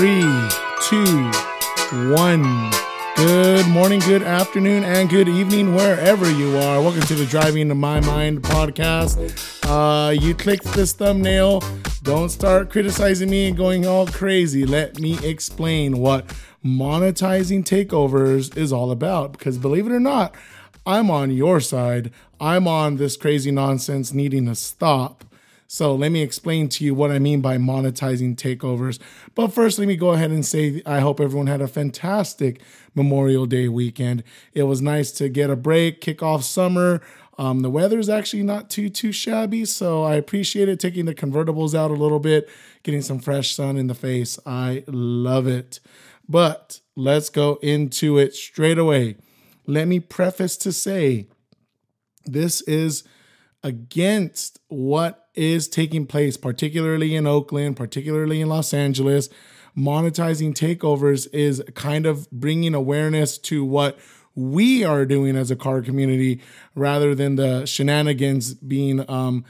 Three, two, one. Good morning, good afternoon, and good evening, wherever you are. Welcome to the Driving to My Mind podcast. Uh, you clicked this thumbnail. Don't start criticizing me and going all crazy. Let me explain what monetizing takeovers is all about. Because believe it or not, I'm on your side. I'm on this crazy nonsense needing to stop. So let me explain to you what I mean by monetizing takeovers. But first, let me go ahead and say I hope everyone had a fantastic Memorial Day weekend. It was nice to get a break, kick off summer. Um, the weather is actually not too too shabby, so I appreciate it. Taking the convertibles out a little bit, getting some fresh sun in the face. I love it. But let's go into it straight away. Let me preface to say this is against what is taking place, particularly in Oakland, particularly in Los Angeles. Monetizing takeovers is kind of bringing awareness to what we are doing as a car community rather than the shenanigans being um,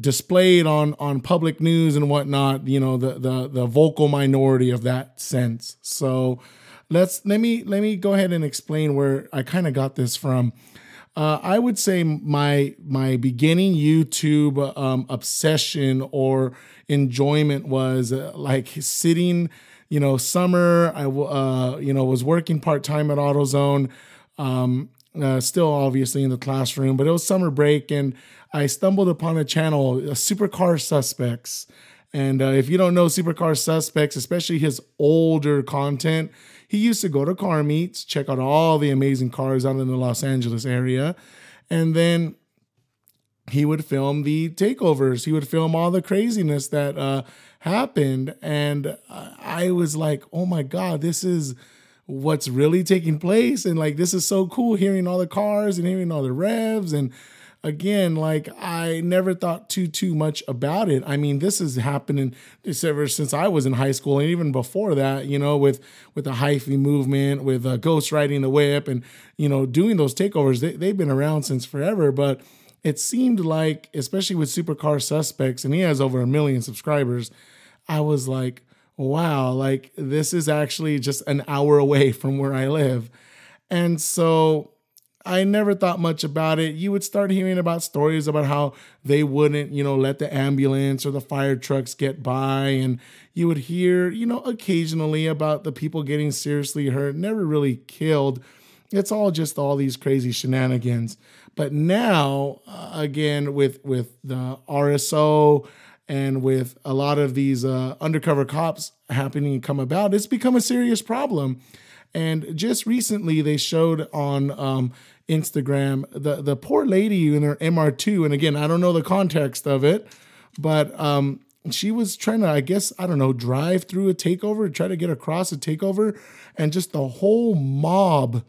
displayed on on public news and whatnot you know the the the vocal minority of that sense so let's let me let me go ahead and explain where i kind of got this from uh, I would say my my beginning YouTube um, obsession or enjoyment was uh, like sitting, you know, summer. I uh, you know was working part time at AutoZone, um, uh, still obviously in the classroom, but it was summer break, and I stumbled upon a channel, uh, Supercar Suspects. And uh, if you don't know Supercar Suspects, especially his older content, he used to go to car meets, check out all the amazing cars out in the Los Angeles area, and then he would film the takeovers. He would film all the craziness that uh, happened, and I was like, "Oh my god, this is." what's really taking place and like this is so cool hearing all the cars and hearing all the revs and again, like I never thought too too much about it. I mean, this is happening this ever since I was in high school, and even before that. You know, with with the hyphy movement, with uh, ghost riding the whip, and you know, doing those takeovers. They, they've been around since forever, but it seemed like, especially with Supercar Suspects, and he has over a million subscribers. I was like, wow, like this is actually just an hour away from where I live. And so I never thought much about it. You would start hearing about stories about how they wouldn't, you know, let the ambulance or the fire trucks get by. And you would hear, you know, occasionally about the people getting seriously hurt, never really killed. It's all just all these crazy shenanigans. But now, uh, again, with with the RSO and with a lot of these uh, undercover cops happening to come about, it's become a serious problem. And just recently, they showed on um, Instagram the the poor lady in her MR2, and again, I don't know the context of it, but um, she was trying to, I guess, I don't know, drive through a takeover, try to get across a takeover, and just the whole mob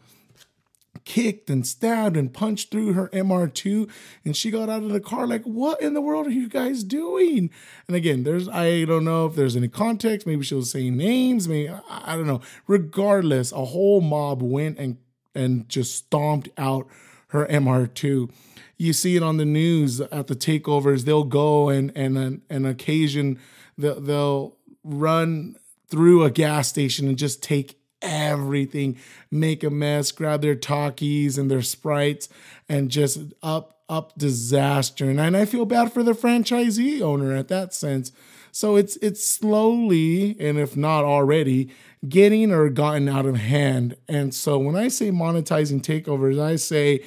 kicked and stabbed and punched through her MR2 and she got out of the car like what in the world are you guys doing? And again there's I don't know if there's any context maybe she was saying names maybe I don't know. Regardless a whole mob went and and just stomped out her MR2 you see it on the news at the takeovers they'll go and and an, an occasion they'll, they'll run through a gas station and just take everything, make a mess, grab their Takis and their sprites, and just up up disaster. And, I feel bad for the franchisee owner at that sense. So it's it's slowly, and if not already, getting or gotten out of hand. And so when I say monetizing takeovers, I say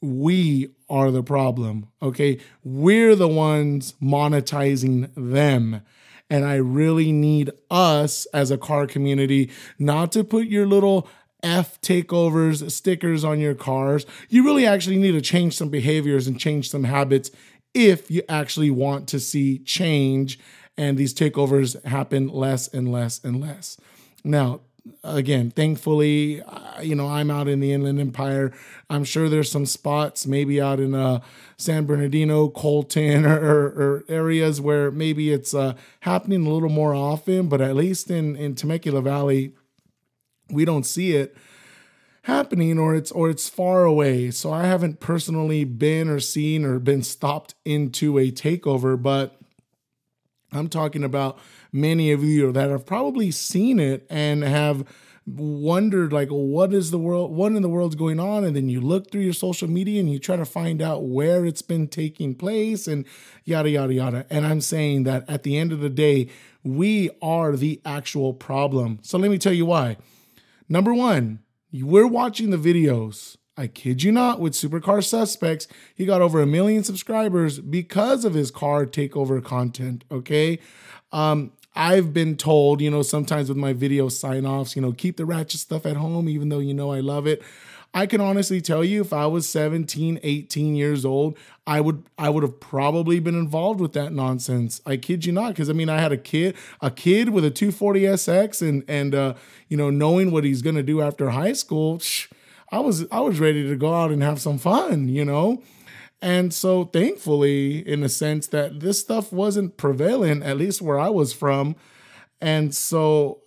we are the problem. Okay. We're the ones monetizing them. And I really need us as a car community not to put your little F takeovers stickers on your cars. You really actually need to change some behaviors and change some habits if you actually want to see change and these takeovers happen less and less and less. Now, again, thankfully, you know, I'm out in the Inland Empire. I'm sure there's some spots, maybe out in uh, San Bernardino, Colton, or, or, or, areas where maybe it's uh, happening a little more often. But at least in in Temecula Valley, we don't see it happening, or it's or it's far away. So I haven't personally been or seen or been stopped into a takeover, but I'm talking about many of you that have probably seen it and have wondered like what is the world what in the world's going on? And then you look through your social media and you try to find out where it's been taking place and yada yada yada. And i'm saying that at the end of the day we are the actual problem. So let me tell you why. Number one we're watching the videos I kid you not, with Supercar Suspects, he got over a million subscribers because of his car takeover content. Okay. Um, I've been told, you know, sometimes with my video sign offs, you know, keep the ratchet stuff at home, even though you know I love it. I can honestly tell you if I was 17, 18 years old, I would I would have probably been involved with that nonsense. I kid you not because I mean I had a kid, a kid with a 240SX and and uh, you know, knowing what he's going to do after high school, I was I was ready to go out and have some fun, you know. And so thankfully, in a sense that this stuff wasn't prevalent, at least where I was from. And so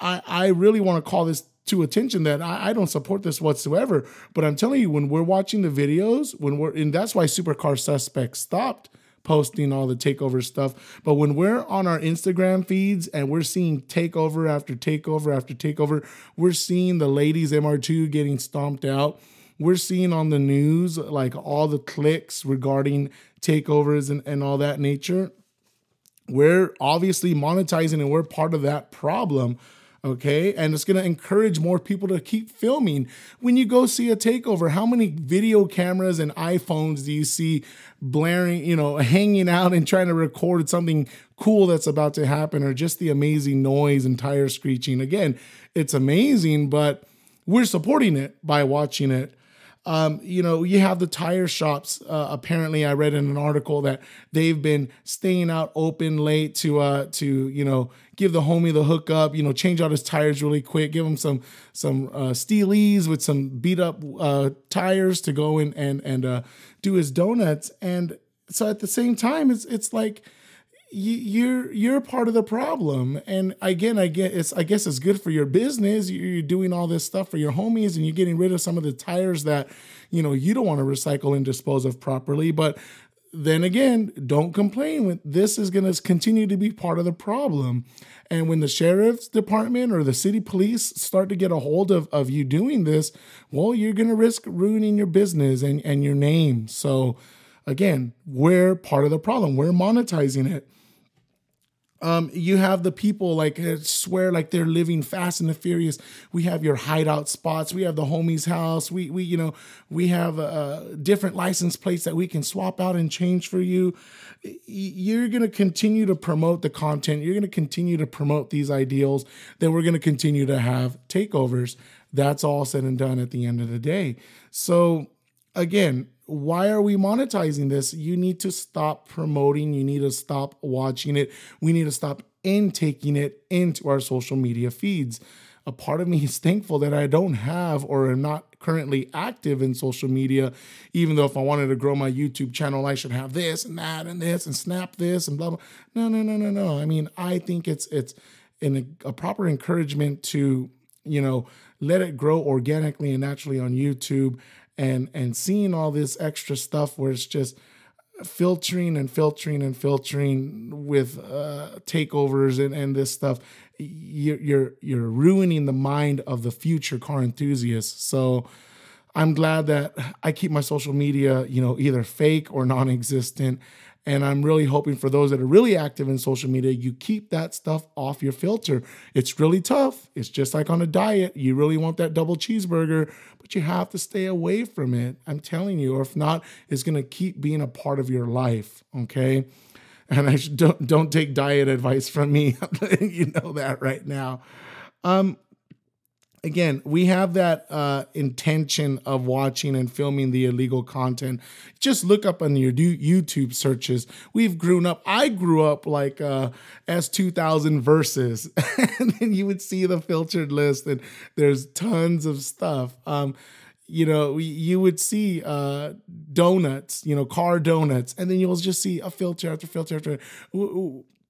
I, I really want to call this to attention that I, I, don't support this whatsoever. But I'm telling you, when we're watching the videos, when we're and that's why Supercar Suspects stopped posting all the takeover stuff. But when we're on our Instagram feeds and we're seeing takeover after takeover after takeover, we're seeing the ladies MR2 getting stomped out we're seeing on the news like all the clicks regarding takeovers and, and all that nature. We're obviously monetizing and we're part of that problem. Okay. And it's to encourage more people to keep filming. When you go see a takeover, how many video cameras and iPhones do you see blaring, you know, hanging out and trying to record something cool that's about to happen or just the amazing noise and tire screeching? Again, it's amazing, but we're supporting it by watching it. Um, you know, you have the tire shops. Uh, apparently, I read in an article that they've been staying out open late to uh to you know give the homie the hookup. You know, change out his tires really quick. Give him some some uh, steelies with some beat up uh, tires to go in and and uh, do his donuts. And so at the same time, it's it's like you're you're part of the problem. And again i get it's i guess it's good for your business. You're doing all this stuff for your homies and you're getting rid of some of the tires that you know you don't want to recycle and dispose of properly. But then again don't complain. This is going to continue to be part of the problem. And when the sheriff's department or the city police start to get a hold of, of you doing this well you're going to risk ruining your business and, and your name. So again we're part of the problem. We're monetizing it um, you have the people like uh, swear like they're living fast and the furious. We have your hideout spots. We have the homie's house. We we you know we have uh, different license plates that we can swap out and change for you. You're gonna continue to promote the content. You're gonna continue to promote these ideals. Then we're gonna continue to have takeovers. That's all said and done at the end of the day. So again, why are we monetizing this? You need to stop promoting. You need to stop watching it. We need to stop intaking it into our social media feeds. A part of me is thankful that I don't have or am not currently active in social media, even though if I wanted to grow my YouTube channel, I should have this and that and this and snap this and blah blah. No, no, no, no, no. I mean, I think it's it's in a, a proper encouragement to, you know, let it grow organically and naturally on YouTube and and seeing all this extra stuff where it's just filtering and filtering and filtering with uh, takeovers and, and this stuff you're, you're you're ruining the mind of the future car enthusiasts. So i'm glad that i keep my social media you know either fake or non-existent and I'm really hoping for those that are really active in social media, you keep that stuff off your filter. It's really tough. It's just like on a diet. You really want that double cheeseburger, but you have to stay away from it. I'm telling you, or if not, it's going to keep being a part of your life. Okay. And I don't don't take diet advice from me. you know that right now. Um, again, we have that uh, intention of watching and filming the illegal content. Just look up on your YouTube searches. We've grown up. I grew up like uh, S2000 verses, and then you would see the filtered list, and there's tons of stuff. Um, you know, you would see uh, donuts, you know, car donuts, and then you'll just see a filter after filter after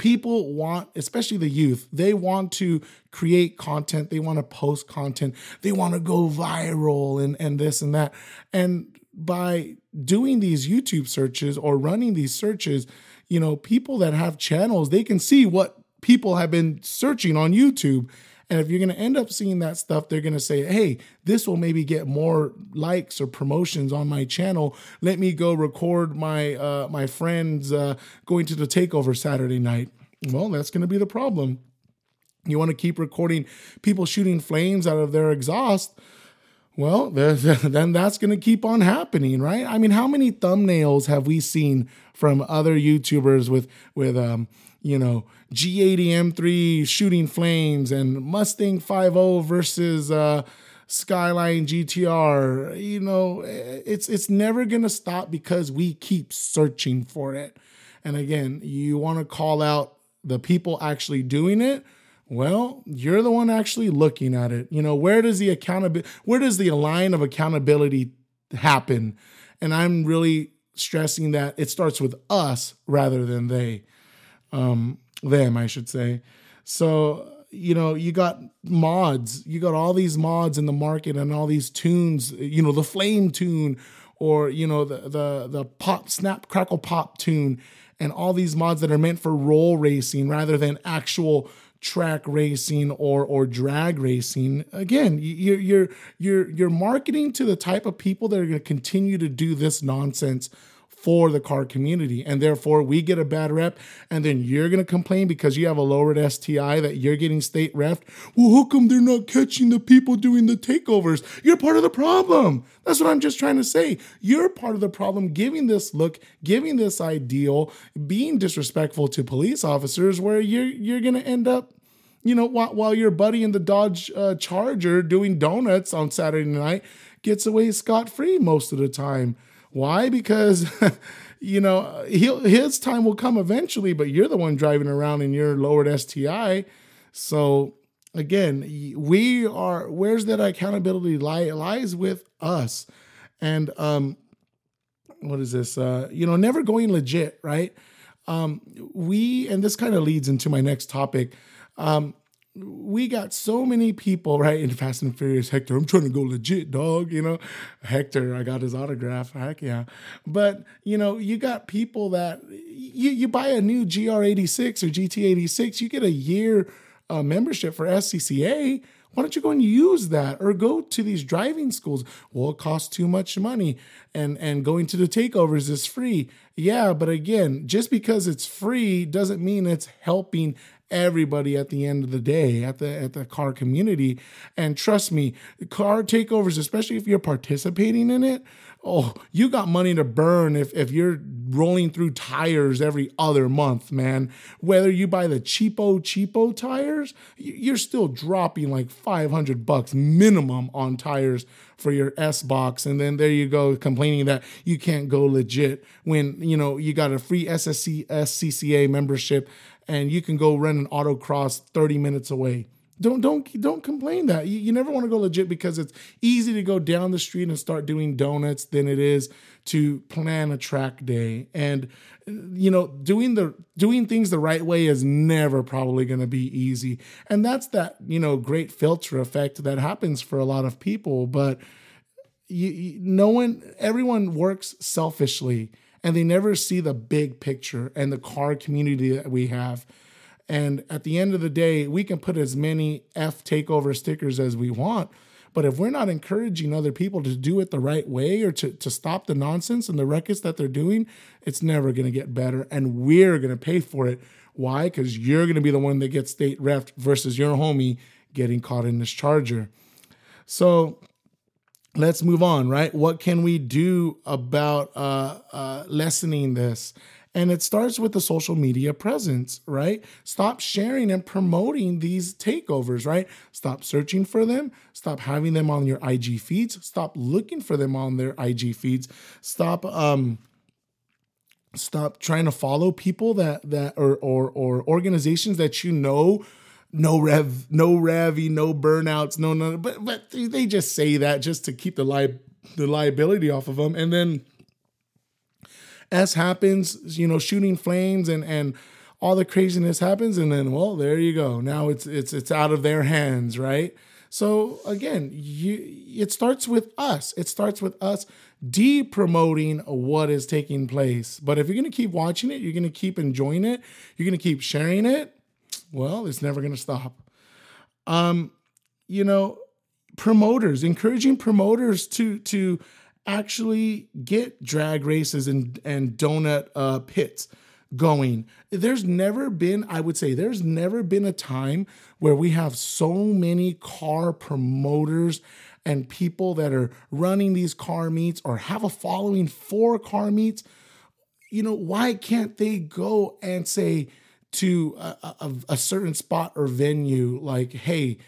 people want, especially the youth, they want to create content, they want to post content, they want to go viral and, and this and that. And by doing these YouTube searches or running these searches, you know, people that have channels, they can see what people have been searching on YouTube. And if you're going to end up seeing that stuff, they're going to say, hey, this will maybe get more likes or promotions on my channel. Let me go record my uh, my friends uh, going to the takeover Saturday night. Well, that's going to be the problem. You want to keep recording people shooting flames out of their exhaust. Well, then that's going to keep on happening, right? I mean, how many thumbnails have we seen from other YouTubers with with um, you know, G80 M3 shooting flames and Mustang 50 versus uh, Skyline GTR. You know, it's it's never gonna stop because we keep searching for it. And again, you want to call out the people actually doing it. Well, you're the one actually looking at it. You know, where does the accountability, where does the line of accountability happen? And I'm really stressing that it starts with us rather than they um, them, I should say. So you know, you got mods, you got all these mods in the market and all these tunes. You know, the flame tune, or you know, the the the pop snap crackle pop tune, and all these mods that are meant for roll racing rather than actual track racing or or drag racing again you're you're you're you're marketing to the type of people that are going to continue to do this nonsense for the car community. And therefore, we get a bad rep. And then you're going to complain because you have a lowered STI that you're getting state ref. Well, how come they're not catching the people doing the takeovers? You're part of the problem. That's what I'm just trying to say. You're part of the problem giving this look, giving this ideal, being disrespectful to police officers where you're you're going to end up you know, while, while your buddy in the Dodge uh, Charger doing donuts on Saturday night gets away scot free most of the time. Why? Because you know his time will come eventually, but you're the one driving around in your lowered STI. So again, we are. Where's that accountability lie? lies with us, and um, what is this? Uh, you know, never going legit, right? Um, we and this kind of leads into my next topic. Um, we got so many people right in Fast and Furious. Hector, I'm trying to go legit, dog. You know, Hector, I got his autograph. Heck yeah. But you know, you got people that you you buy a new GR86 or GT86, you get a year uh, membership for SCCA. Why don't you go and use that or go to these driving schools? Well, it costs too much money and and going to the takeovers is free. Yeah, but again, just because it's free doesn't mean it's helping everybody at the end of the day at the at the car community. And trust me, car takeovers, especially if you're participating in it, oh, you got money to burn if, if you're rolling through tires every other month, man. Whether you buy the cheapo, cheapo tires, you're still dropping like 500 bucks minimum on tires for your S box. And then there you go, complaining that you can't go legit when, you know, you got a free SSC, SCCA membership and you can go run an autocross 30 minutes away. Don't don't don't complain that. You, you never want to go legit because it's easy to go down the street and start doing donuts than it is to plan a track day. And you know doing the doing things the right way is never probably going to be easy. And that's that you know great filter effect that happens for a lot of people but you, you, no one everyone works selfishly and they never see the big picture and the car community that we have. And at the end of the day, we can put as many F takeover stickers as we want. But if we're not encouraging other people to do it the right way or to, to stop the nonsense and the ruckus that they're doing, it's never going to get better. And we're going to pay for it. Why? Because you're going to be the one that gets state ref versus your homie getting caught in this charger. So let's move on, right? What can we do about uh, uh, lessening this? And it starts with the social media presence, right? Stop sharing and promoting these takeovers, right? Stop searching for them. Stop having them on your IG feeds. Stop looking for them on their IG feeds. Stop um stop trying to follow people that that or or or organizations that you know no rev, no revy, no burnouts, no no. But but they just say that just to keep the li- the liability off of them, and then as happens, you know, shooting flames and and all the craziness happens, and then well, there you go. Now it's it's it's out of their hands, right? So again, you it starts with us. It starts with us de-promoting what is taking place. But if you're to keep watching it, you're to keep enjoying it, you're to keep sharing it, well, it's never going to stop. Um, you know, promoters, encouraging promoters to to actually get drag races and and donut uh, pits going. There's never been, I would say, there's never been a time where we have so many car promoters and people that are running these car meets or have a following for car meets. You know, why can't they go and say to a, a, a certain spot or venue, like, hey,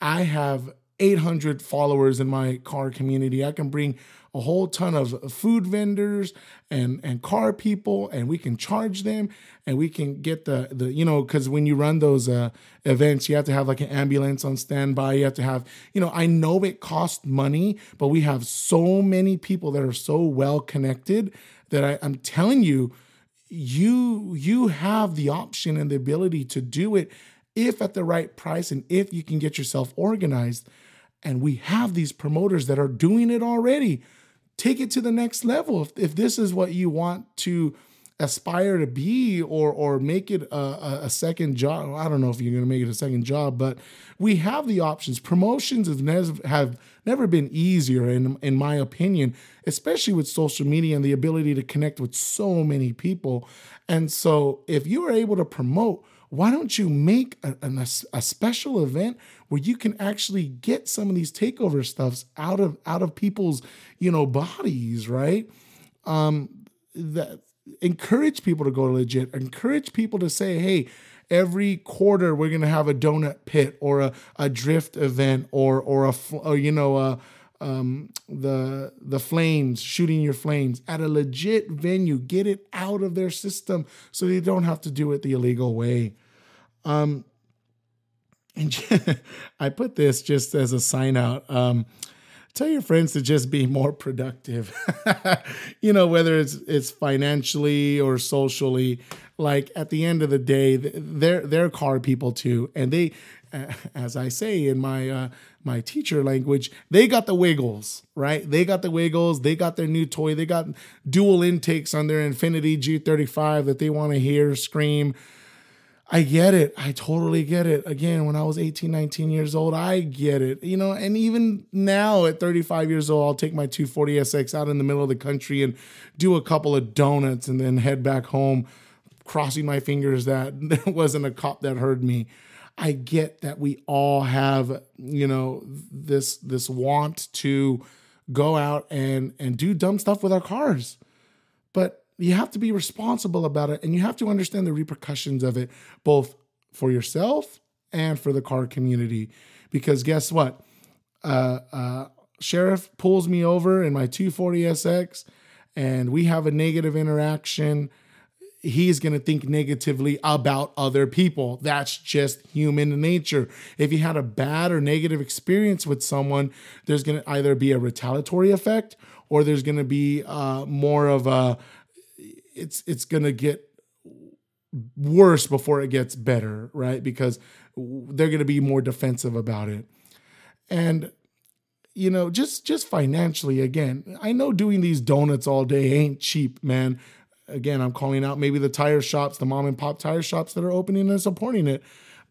I have 800 followers in my car community. I can bring a whole ton of food vendors and and car people and we can charge them and we can get the the you know because when you run those uh, events you have to have like an ambulance on standby you have to have you know i know it costs money but we have so many people that are so well connected that I, i'm telling you you you have the option and the ability to do it if at the right price and if you can get yourself organized and we have these promoters that are doing it already take it to the next level. If, if this is what you want to aspire to be or or make it a, a second job. I don't know if you're going to make it a second job but we have the options. Promotions have never, have never been easier in, in my opinion especially with social media and the ability to connect with so many people. And so if you are able to promote why don't you make a, a, a, special event where you can actually get some of these takeover stuffs out of out of people's you know bodies right? Um that encourage people to go legit. Encourage people to say hey every quarter we're going to have a donut pit or a, a drift event or or a or, you know a um, the the flames shooting your flames at a legit venue. Get it out of their system so they don't have to do it the illegal way. Um and i put this just as a sign out. Um tell your friends to just be more productive you know whether it's it's financially or socially like at the end of the day they're they're car people too and they as i say in my uh my teacher language, they got the wiggles, right? They got the wiggles. They got their new toy. They got dual intakes on their Infiniti G35 that they want to hear scream. I get it. I totally get it. Again, when I was 18, 19 years old, I get it. You know, and even now at 35 years old, I'll take my 240SX out in the middle of the country and do a couple of donuts and then head back home, crossing my fingers that there wasn't a cop that heard me. I get that we all have, you know, this this want to go out and and do dumb stuff with our cars. But you have to be responsible about it and you have to understand the repercussions of it both for yourself and for the car community because guess what? Uh, uh, sheriff pulls me over in my 240SX and we have a negative interaction he's going to think negatively about other people. That's just human nature. If you had a bad or negative experience with someone, there's going to either be a retaliatory effect or there's going to be uh, more of a it's it's going to get worse before it gets better, right? Because they're going to be more defensive about it. And you know, just just financially again, I know doing these donuts all day ain't cheap, man again, I'm calling out maybe the tire shops, the mom and pop tire shops that are opening and supporting it.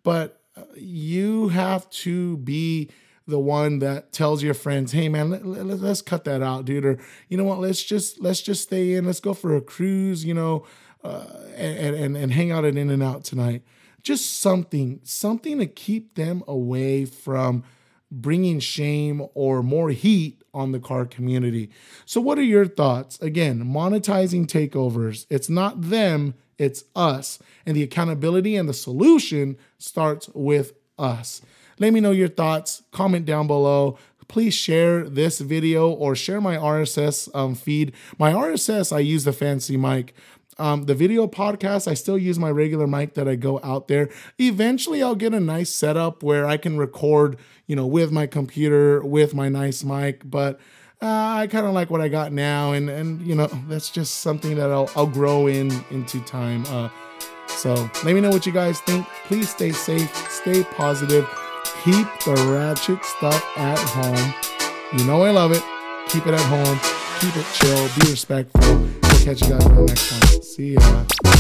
But uh, you have to be the one that tells your friends, "Hey, man, let, let, let's cut that out, dude," or you know what, let's just let's just stay in, let's go for a cruise, you know, uh, and, and and hang out at In-N-Out tonight. Just something, something to keep them away from bringing shame or more heat on the car community. So, what are your thoughts? Again, monetizing takeovers. It's not them, it's us. And the accountability and the solution starts with us. Let me know your thoughts. Comment down below. Please share this video or share my RSS um, feed. My RSS, I use the fancy mic. Um, the video podcast, I still use my regular mic that I go out there. Eventually, I'll get a nice setup where I can record, you know, with my computer, with my nice mic. But uh, I kind of like what I got now, and and you know, that's just something that I'll I'll grow in into time. Uh, so let me know what you guys think. Please stay safe, stay positive keep the ratchet stuff at home. You know I love it. Keep it at home. Keep it chill. Be respectful. We'll catch you guys in the next one. See ya.